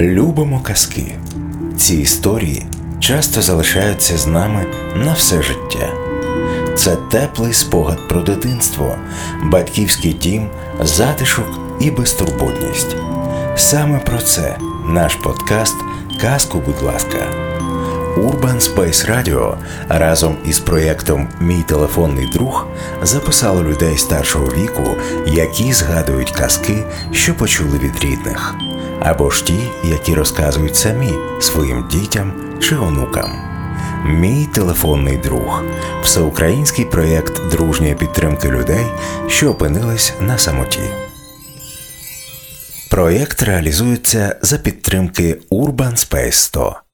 Любимо казки. Ці історії часто залишаються з нами на все життя. Це теплий спогад про дитинство, батьківський дім, затишок і безтурботність. Саме про це наш подкаст Казку, будь ласка. Urban Space Radio разом із проєктом Мій телефонний друг записало людей старшого віку, які згадують казки, що почули від рідних, або ж ті, які розказують самі своїм дітям чи онукам. Мій телефонний друг всеукраїнський проєкт дружньої підтримки людей, що опинились на самоті. Проєкт реалізується за підтримки Urban Space 100.